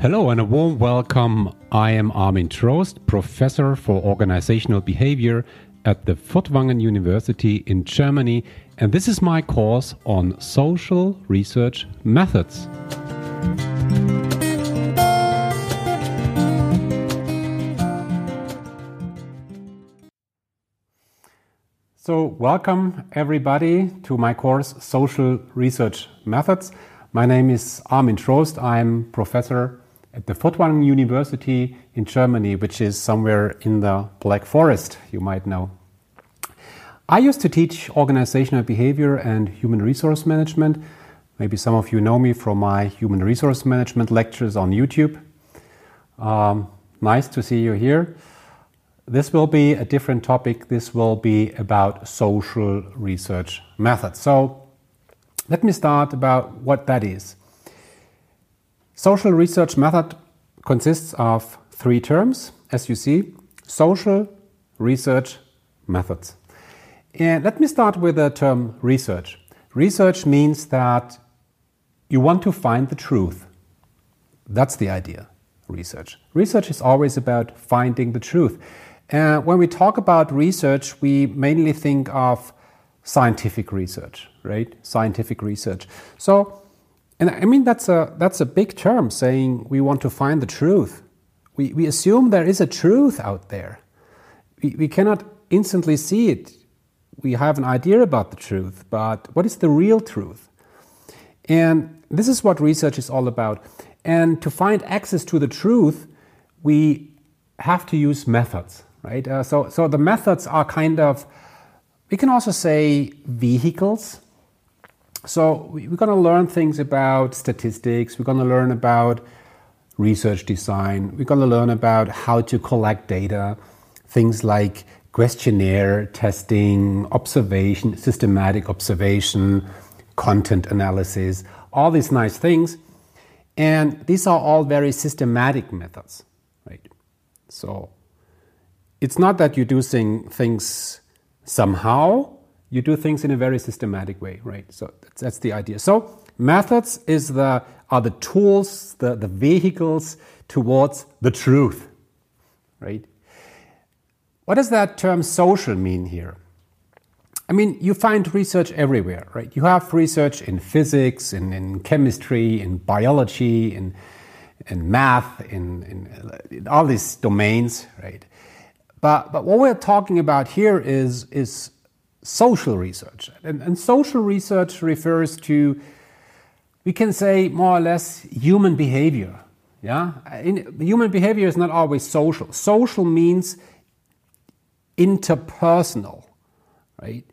Hello and a warm welcome. I am Armin Trost, professor for organizational behavior at the Furtwangen University in Germany, and this is my course on social research methods. So, welcome everybody to my course Social Research Methods. My name is Armin Trost. I'm professor at the Furtwangen University in Germany, which is somewhere in the Black Forest, you might know. I used to teach organizational behavior and human resource management. Maybe some of you know me from my human resource management lectures on YouTube. Um, nice to see you here. This will be a different topic. This will be about social research methods. So let me start about what that is. Social research method consists of three terms, as you see social research methods. And let me start with the term research. Research means that you want to find the truth. That's the idea, research. Research is always about finding the truth. Uh, when we talk about research, we mainly think of scientific research, right? Scientific research. So and I mean, that's a, that's a big term saying we want to find the truth. We, we assume there is a truth out there. We, we cannot instantly see it. We have an idea about the truth, but what is the real truth? And this is what research is all about. And to find access to the truth, we have to use methods, right? Uh, so, so the methods are kind of, we can also say vehicles so we're going to learn things about statistics, we're going to learn about research design, we're going to learn about how to collect data, things like questionnaire testing, observation, systematic observation, content analysis, all these nice things. And these are all very systematic methods, right? So it's not that you're doing things somehow, you do things in a very systematic way, right? So that's, that's the idea. So methods is the are the tools, the, the vehicles towards the truth, right? What does that term social mean here? I mean, you find research everywhere, right? You have research in physics, in, in chemistry, in biology, in, in math, in, in, in all these domains, right? But, but what we're talking about here is, is social research. And, and, social research refers to, we can say more or less, human behavior. Yeah, in, human behavior is not always social. Social means interpersonal, right?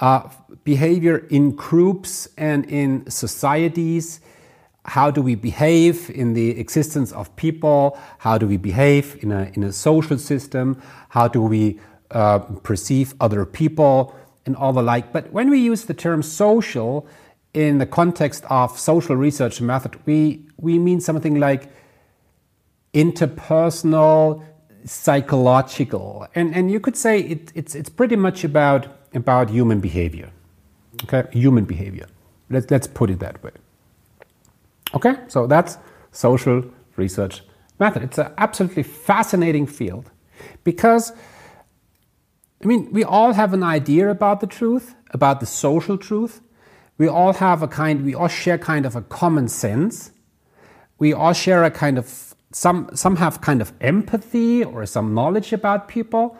Uh, behavior in groups and in societies. How do we behave in the existence of people? How do we behave in a, in a social system? How do we uh, perceive other people and all the like. But when we use the term social in the context of social research method, we, we mean something like interpersonal, psychological. And, and you could say it, it's, it's pretty much about, about human behavior. Okay, human behavior. Let's, let's put it that way. Okay, so that's social research method. It's an absolutely fascinating field because I mean, we all have an idea about the truth, about the social truth. We all have a kind, we all share kind of a common sense. We all share a kind of, some, some have kind of empathy or some knowledge about people.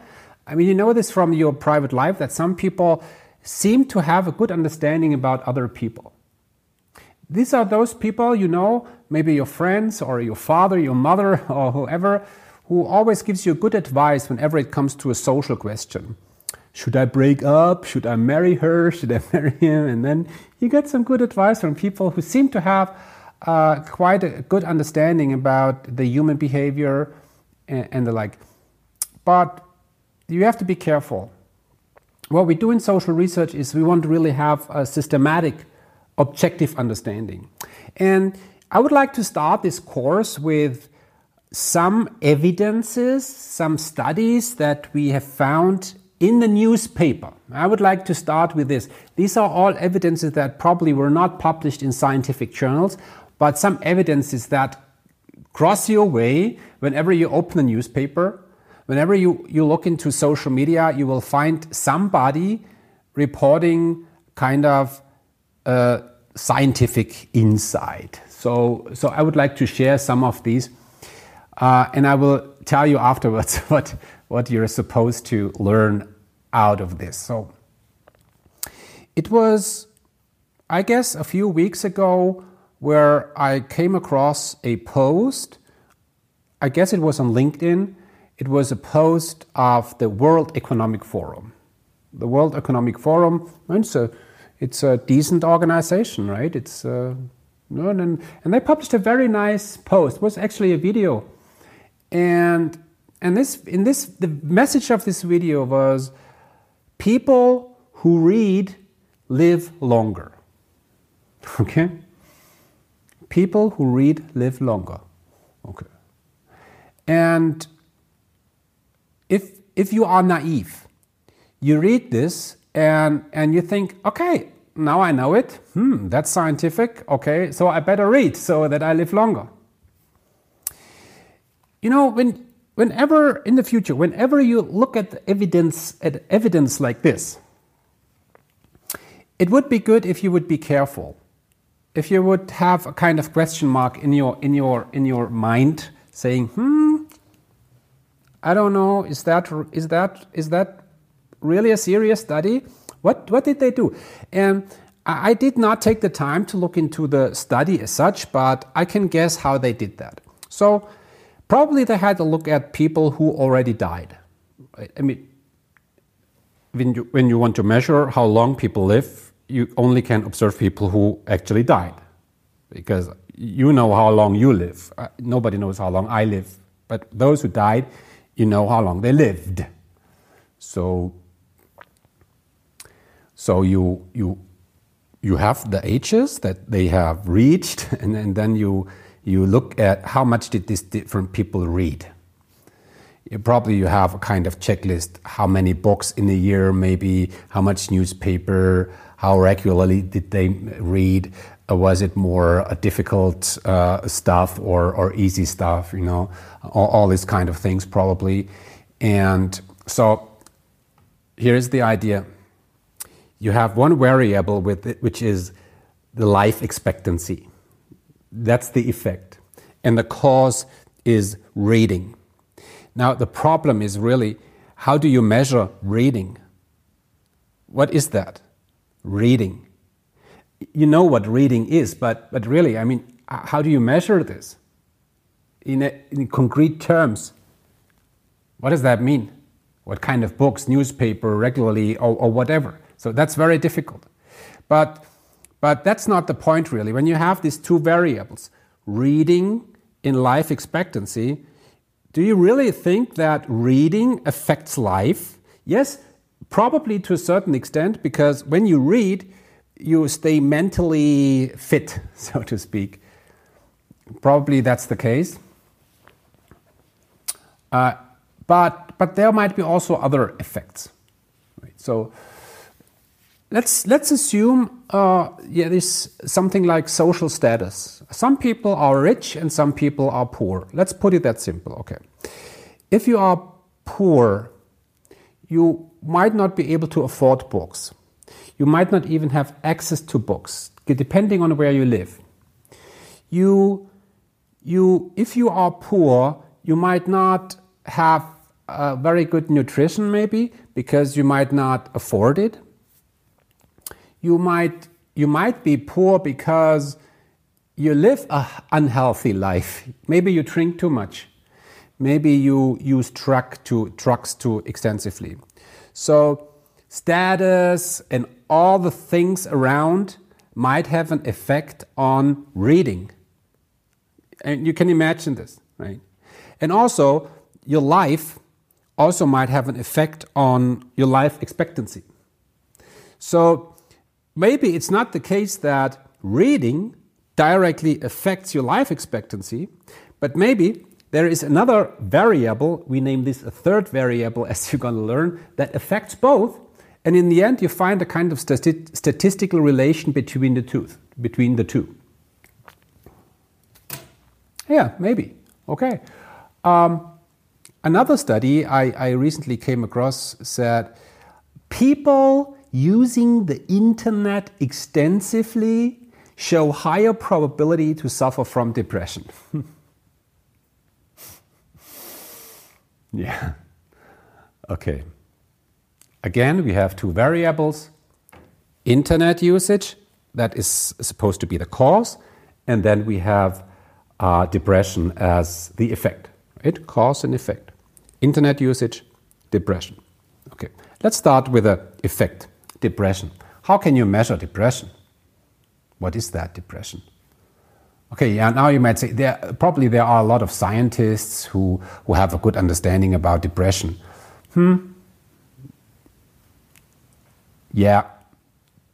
I mean, you know this from your private life that some people seem to have a good understanding about other people. These are those people, you know, maybe your friends or your father, your mother, or whoever, who always gives you good advice whenever it comes to a social question. Should I break up? Should I marry her? Should I marry him? And then you get some good advice from people who seem to have uh, quite a good understanding about the human behavior and, and the like. But you have to be careful. What we do in social research is we want to really have a systematic, objective understanding. And I would like to start this course with some evidences, some studies that we have found in the newspaper. I would like to start with this. These are all evidences that probably were not published in scientific journals, but some evidences that cross your way whenever you open a newspaper, whenever you, you look into social media, you will find somebody reporting kind of uh, scientific insight. So, so I would like to share some of these, uh, and I will tell you afterwards what, what you're supposed to learn out of this. So, it was, I guess, a few weeks ago where I came across a post. I guess it was on LinkedIn. It was a post of the World Economic Forum. The World Economic Forum, it's a, it's a decent organization, right? It's uh, and, and they published a very nice post. It was actually a video, and and this in this the message of this video was people who read live longer. Okay? People who read live longer. Okay. And if if you are naive, you read this and and you think, okay, now I know it. Hmm, that's scientific. Okay, so I better read so that I live longer. You know, when whenever in the future, whenever you look at evidence at evidence like this, it would be good if you would be careful. If you would have a kind of question mark in your in your in your mind saying, "Hmm, I don't know, is that is that is that really a serious study? What what did they do?" And I did not take the time to look into the study as such, but I can guess how they did that. So, probably they had to look at people who already died. I mean, when you, when you want to measure how long people live, you only can observe people who actually died because you know how long you live. Uh, nobody knows how long I live, but those who died, you know how long they lived. So, so you you you have the ages that they have reached, and, and then you you look at how much did these different people read. You probably you have a kind of checklist: how many books in a year, maybe how much newspaper, how regularly did they read? Uh, was it more difficult uh, stuff or, or easy stuff? You know, all, all these kind of things probably. And so here's the idea you have one variable with it, which is the life expectancy. That's the effect. And the cause is reading. Now, the problem is really how do you measure reading? What is that? reading. You know what reading is, but, but really, I mean, how do you measure this? In, a, in concrete terms, what does that mean? What kind of books, newspaper, regularly, or, or whatever? So that's very difficult. But, but that's not the point, really. When you have these two variables, reading in life expectancy, do you really think that reading affects life? Yes, Probably to a certain extent, because when you read, you stay mentally fit, so to speak. Probably that's the case. Uh, but, but there might be also other effects. Right? So let's, let's assume uh, yeah, there's something like social status. Some people are rich and some people are poor. Let's put it that simple. Okay. If you are poor, you might not be able to afford books. You might not even have access to books, depending on where you live. You, you, if you are poor, you might not have a very good nutrition, maybe because you might not afford it. You might, you might be poor because you live an unhealthy life. Maybe you drink too much. Maybe you use truck to, trucks too extensively. So, status and all the things around might have an effect on reading. And you can imagine this, right? And also, your life also might have an effect on your life expectancy. So, maybe it's not the case that reading directly affects your life expectancy, but maybe there is another variable, we name this a third variable as you're going to learn, that affects both. And in the end, you find a kind of stati statistical relation between the two. Between the two. Yeah, maybe. Okay. Um, another study I, I recently came across said people using the internet extensively show higher probability to suffer from depression. yeah. Okay. Again, we have two variables internet usage, that is supposed to be the cause, and then we have uh, depression as the effect. It cause and effect. Internet usage, depression. Okay, let's start with the effect depression. How can you measure depression? What is that depression? Okay, yeah, now you might say there probably there are a lot of scientists who, who have a good understanding about depression. Hmm. Yeah,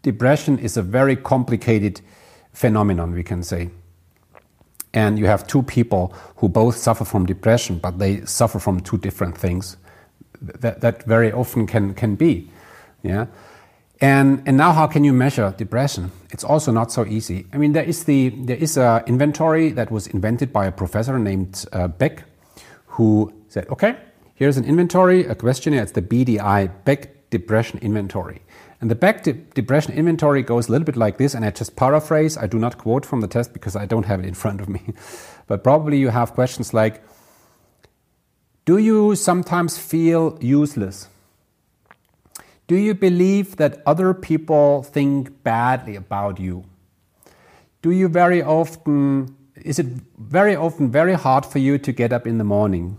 depression is a very complicated phenomenon, we can say. And you have two people who both suffer from depression, but they suffer from two different things. That, that very often can, can be. Yeah. And, and now how can you measure depression? It's also not so easy. I mean, there is the there is a inventory that was invented by a professor named uh, Beck, who said, okay, here's an inventory, a questionnaire. It's the BDI Beck Depression Inventory. And the Beck de depression inventory goes a little bit like this, and I just paraphrase. I do not quote from the test because I don't have it in front of me. but probably you have questions like Do you sometimes feel useless? Do you believe that other people think badly about you? Do you very often, is it very often very hard for you to get up in the morning?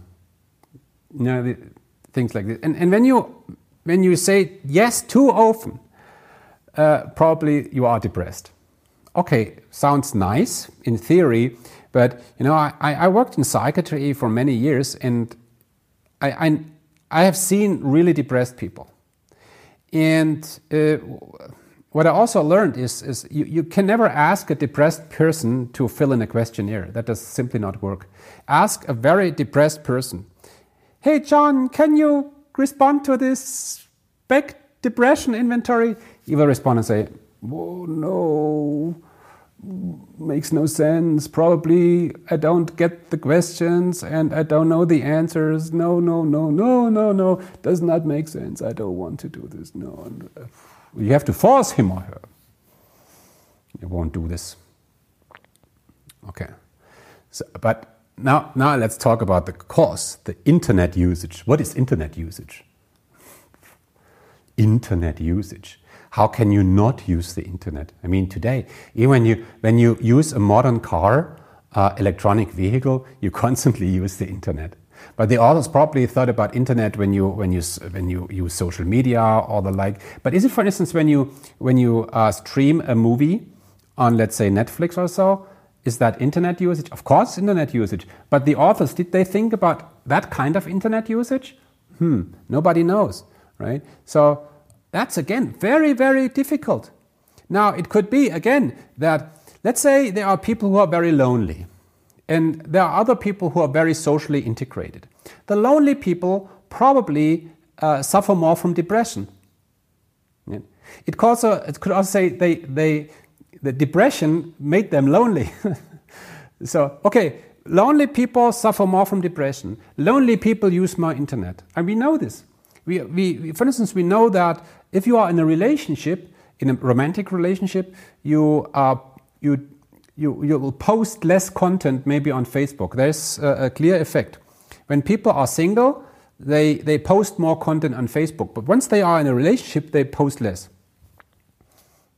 You know, things like this. And, and when you when you say yes too often, uh, probably you are depressed. Okay, sounds nice in theory, but you know, I, I worked in psychiatry for many years, and I, I, I have seen really depressed people. And uh, what I also learned is, is you, you can never ask a depressed person to fill in a questionnaire. That does simply not work. Ask a very depressed person, hey, John, can you respond to this Beck depression inventory? He will respond and say, oh, no, makes no sense. Probably I don't get the questions and I don't know the answers. No, no, no, no, no, no. Does not make sense. I don't want to do this. No. Uh, you have to force him or her. You won't do this. Okay. So, but now, now let's talk about the cause, the internet usage. What is internet usage? Internet usage. How can you not use the internet? I mean, today, even when you, when you use a modern car, uh, electronic vehicle, you constantly use the internet. But the authors probably thought about internet when you when you when you use social media or the like. But is it, for instance, when you when you uh, stream a movie on, let's say, Netflix or so? Is that internet usage? Of course, internet usage. But the authors, did they think about that kind of internet usage? Hmm, nobody knows, right? So that's again very, very difficult. Now, it could be again that, let's say, there are people who are very lonely, and there are other people who are very socially integrated. The lonely people probably uh, suffer more from depression. It, also, it could also say they, they, the depression made them lonely. so, okay, lonely people suffer more from depression. Lonely people use more internet. And we know this. We, we, for instance, we know that if you are in a relationship, in a romantic relationship, you, are, you, you, you will post less content maybe on Facebook. There's a, a clear effect. When people are single, they, they post more content on Facebook. But once they are in a relationship, they post less.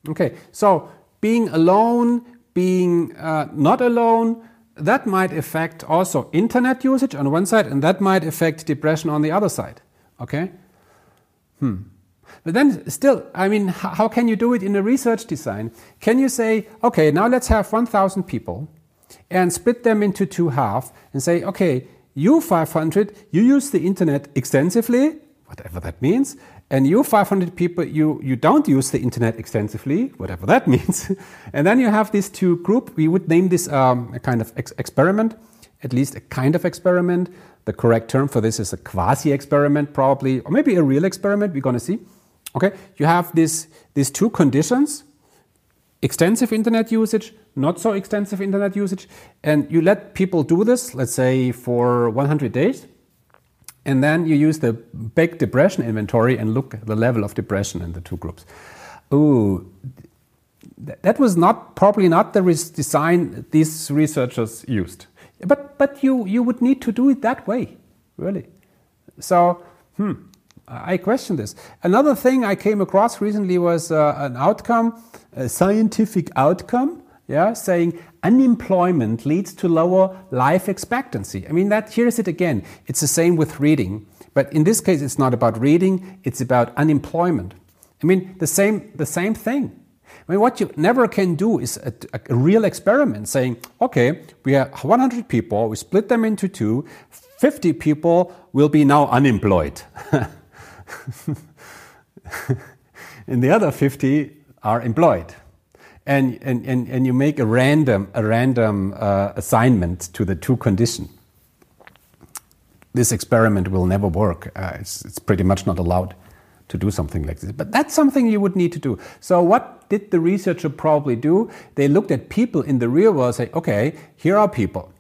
Okay, so being alone, being uh, not alone, that might affect also internet usage on one side, and that might affect depression on the other side. Okay? Hmm. But then still, I mean, how can you do it in a research design? Can you say, okay, now let's have 1,000 people and split them into two halves and say, okay, you 500, you use the internet extensively, whatever that means, and you 500 people, you, you don't use the internet extensively, whatever that means. and then you have these two group. We would name this um, a kind of ex experiment, at least a kind of experiment. The correct term for this is a quasi experiment, probably, or maybe a real experiment. We're going to see. Okay, you have this, these two conditions. extensive internet usage, not so extensive internet usage, and you let people do this, let's say for 100 days, and then you use the Beck depression inventory and look at the level of depression in the two groups. Ooh, that was not probably not the design these researchers used. But but you you would need to do it that way, really. So hmm, I question this. Another thing I came across recently was uh, an outcome, a scientific outcome, yeah, saying unemployment leads to lower life expectancy. I mean, that here's it again. It's the same with reading, but in this case, it's not about reading; it's about unemployment. I mean, the same the same thing. I mean, what you never can do is a, a, real experiment saying, okay, we have 100 people, we split them into two, 50 people will be now unemployed. and the other 50 are employed. And, and, and, and you make a random, a random uh, assignment to the two conditions. This experiment will never work. Uh, it's, it's pretty much not allowed to do something like this. But that's something you would need to do. So, what did the researcher probably do? They looked at people in the real world, say, okay, here are people.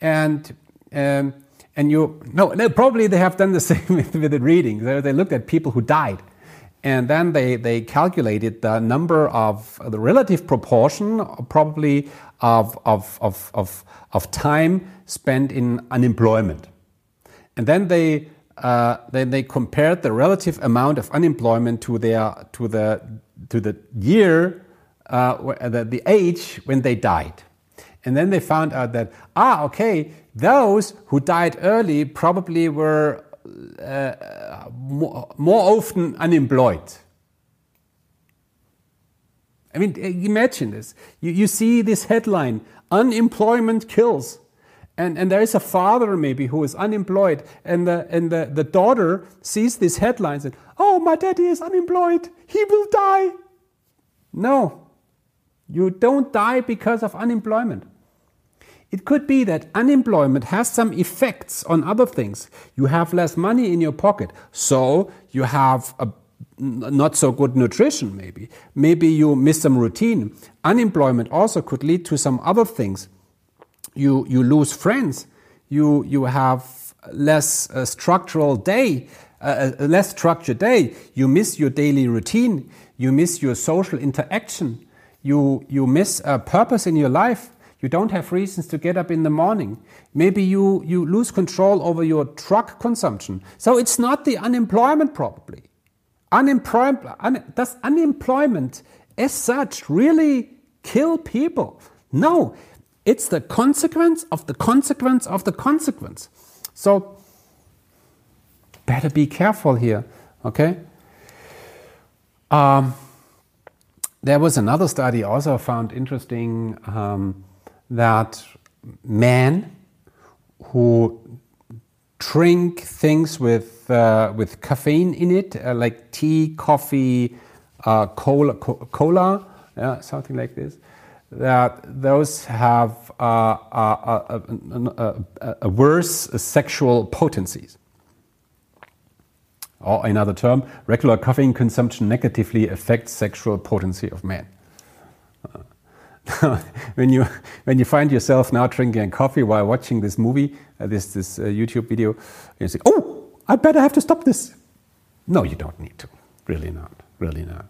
And um, and you no, no, probably they have done the same with, the reading. They, they looked at people who died, and then they they calculated the number of the relative proportion, probably of of of of, of time spent in unemployment, and then they. Uh, then they compared the relative amount of unemployment to their to the to the year uh, the, the age when they died and then they found out that ah okay those who died early probably were uh, more, more often unemployed. I mean, imagine this. You, you see this headline unemployment kills. And, and there is a father maybe who is unemployed, and the, and the, the daughter sees this headline and Oh, my daddy is unemployed. He will die. No, you don't die because of unemployment. It could be that unemployment has some effects on other things. You have less money in your pocket, so you have a not so good nutrition, maybe. Maybe you miss some routine. Unemployment also could lead to some other things. You, you lose friends. You, you have less uh, structural day, uh, a less structured day. You miss your daily routine. You miss your social interaction. You, you miss a purpose in your life. You don't have reasons to get up in the morning. Maybe you, you lose control over your truck consumption. So it's not the unemployment, probably. Unemployment, un, does unemployment as such really kill people? No, it's the consequence of the consequence of the consequence. So, better be careful here, okay? Um, there was another study also found interesting. Um, that men who drink things with uh, with caffeine in it, uh, like tea, coffee, uh, cola, co cola, yeah, something like this, that those have a, a, a, a, worse sexual potencies. Or another term, regular caffeine consumption negatively affects sexual potency of men. when you when you find yourself now drinking coffee while watching this movie, uh, this this uh, YouTube video, you say, "Oh, I better have to stop this." No, you don't need to. Really not. Really not.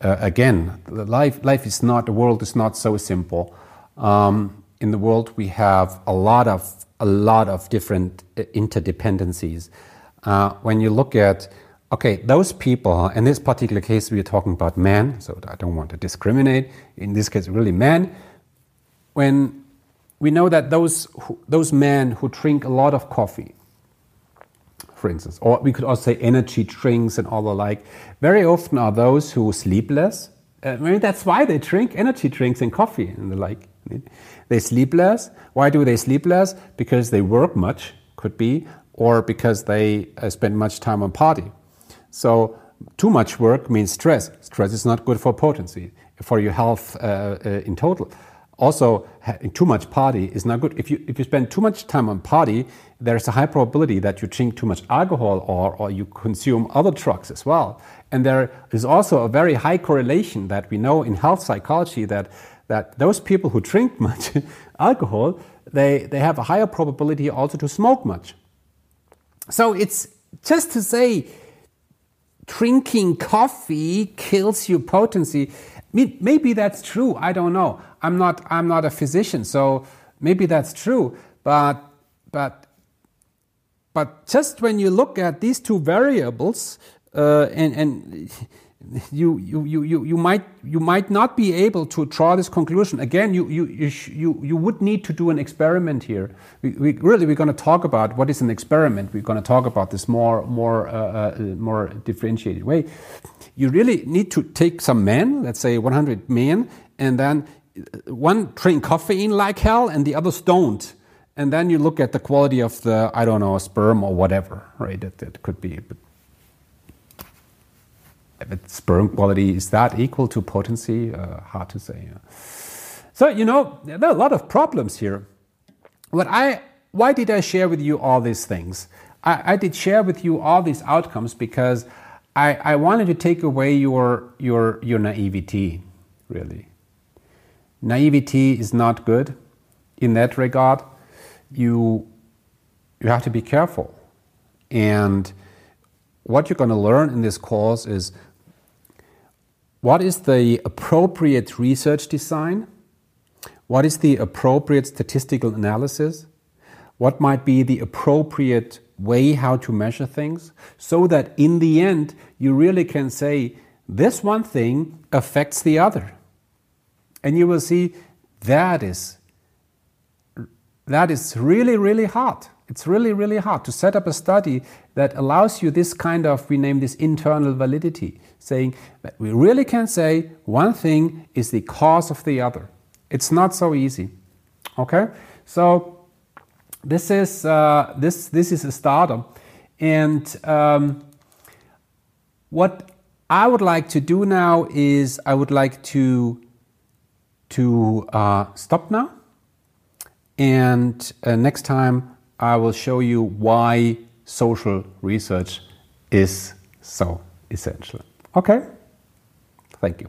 Uh, again, life life is not the world is not so simple. Um, in the world, we have a lot of a lot of different uh, interdependencies. Uh, when you look at Okay, those people, in this particular case, we are talking about men, so I don't want to discriminate. In this case, really men. When we know that those, those men who drink a lot of coffee, for instance, or we could also say energy drinks and all the like, very often are those who sleep less. Uh, maybe that's why they drink energy drinks and coffee and the like. They sleep less. Why do they sleep less? Because they work much, could be, or because they uh, spend much time on party. So too much work means stress. Stress is not good for potency, for your health uh, uh, in total. Also, too much party is not good. If you if you spend too much time on party, there's a high probability that you drink too much alcohol or or you consume other drugs as well. And there is also a very high correlation that we know in health psychology that that those people who drink much alcohol, they, they have a higher probability also to smoke much. So it's just to say drinking coffee kills your potency. Maybe that's true. I don't know. I'm not, I'm not a physician, so maybe that's true. But, but, but just when you look at these two variables, uh, and, and you, you, you, you, you, might, you might not be able to draw this conclusion. Again, you, you, you, you you would need to do an experiment here. We, we really, we're going to talk about what is an experiment. We're going to talk about this more, more, uh, uh, more differentiated way. You really need to take some men, let's say 100 men, and then uh, one drink caffeine like hell and the others don't. And then you look at the quality of the, I don't know, sperm or whatever, right? That, that could be. If sperm quality is that equal to potency, uh, hard to say. So you know there are a lot of problems here. What I why did I share with you all these things? I, I did share with you all these outcomes because I, I wanted to take away your your your naivety, really. Naivety is not good in that regard. You you have to be careful. And what you're going to learn in this course is what is the appropriate research design? What is the appropriate statistical analysis? What might be the appropriate way how to measure things so that in the end you really can say this one thing affects the other. And you will see that is that is really really hard. It's really really hard to set up a study that allows you this kind of we name this internal validity saying that we really can say one thing is the cause of the other. It's not so easy. Okay, so this is uh, this this is a starter, and um, what I would like to do now is I would like to to uh, stop now, and uh, next time I will show you why social research is so essential. Okay? Thank you.